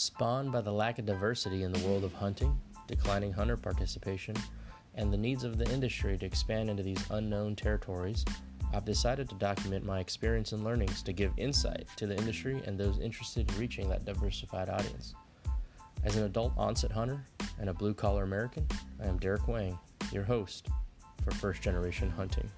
Spawned by the lack of diversity in the world of hunting, declining hunter participation, and the needs of the industry to expand into these unknown territories, I've decided to document my experience and learnings to give insight to the industry and those interested in reaching that diversified audience. As an adult onset hunter and a blue collar American, I am Derek Wang, your host for First Generation Hunting.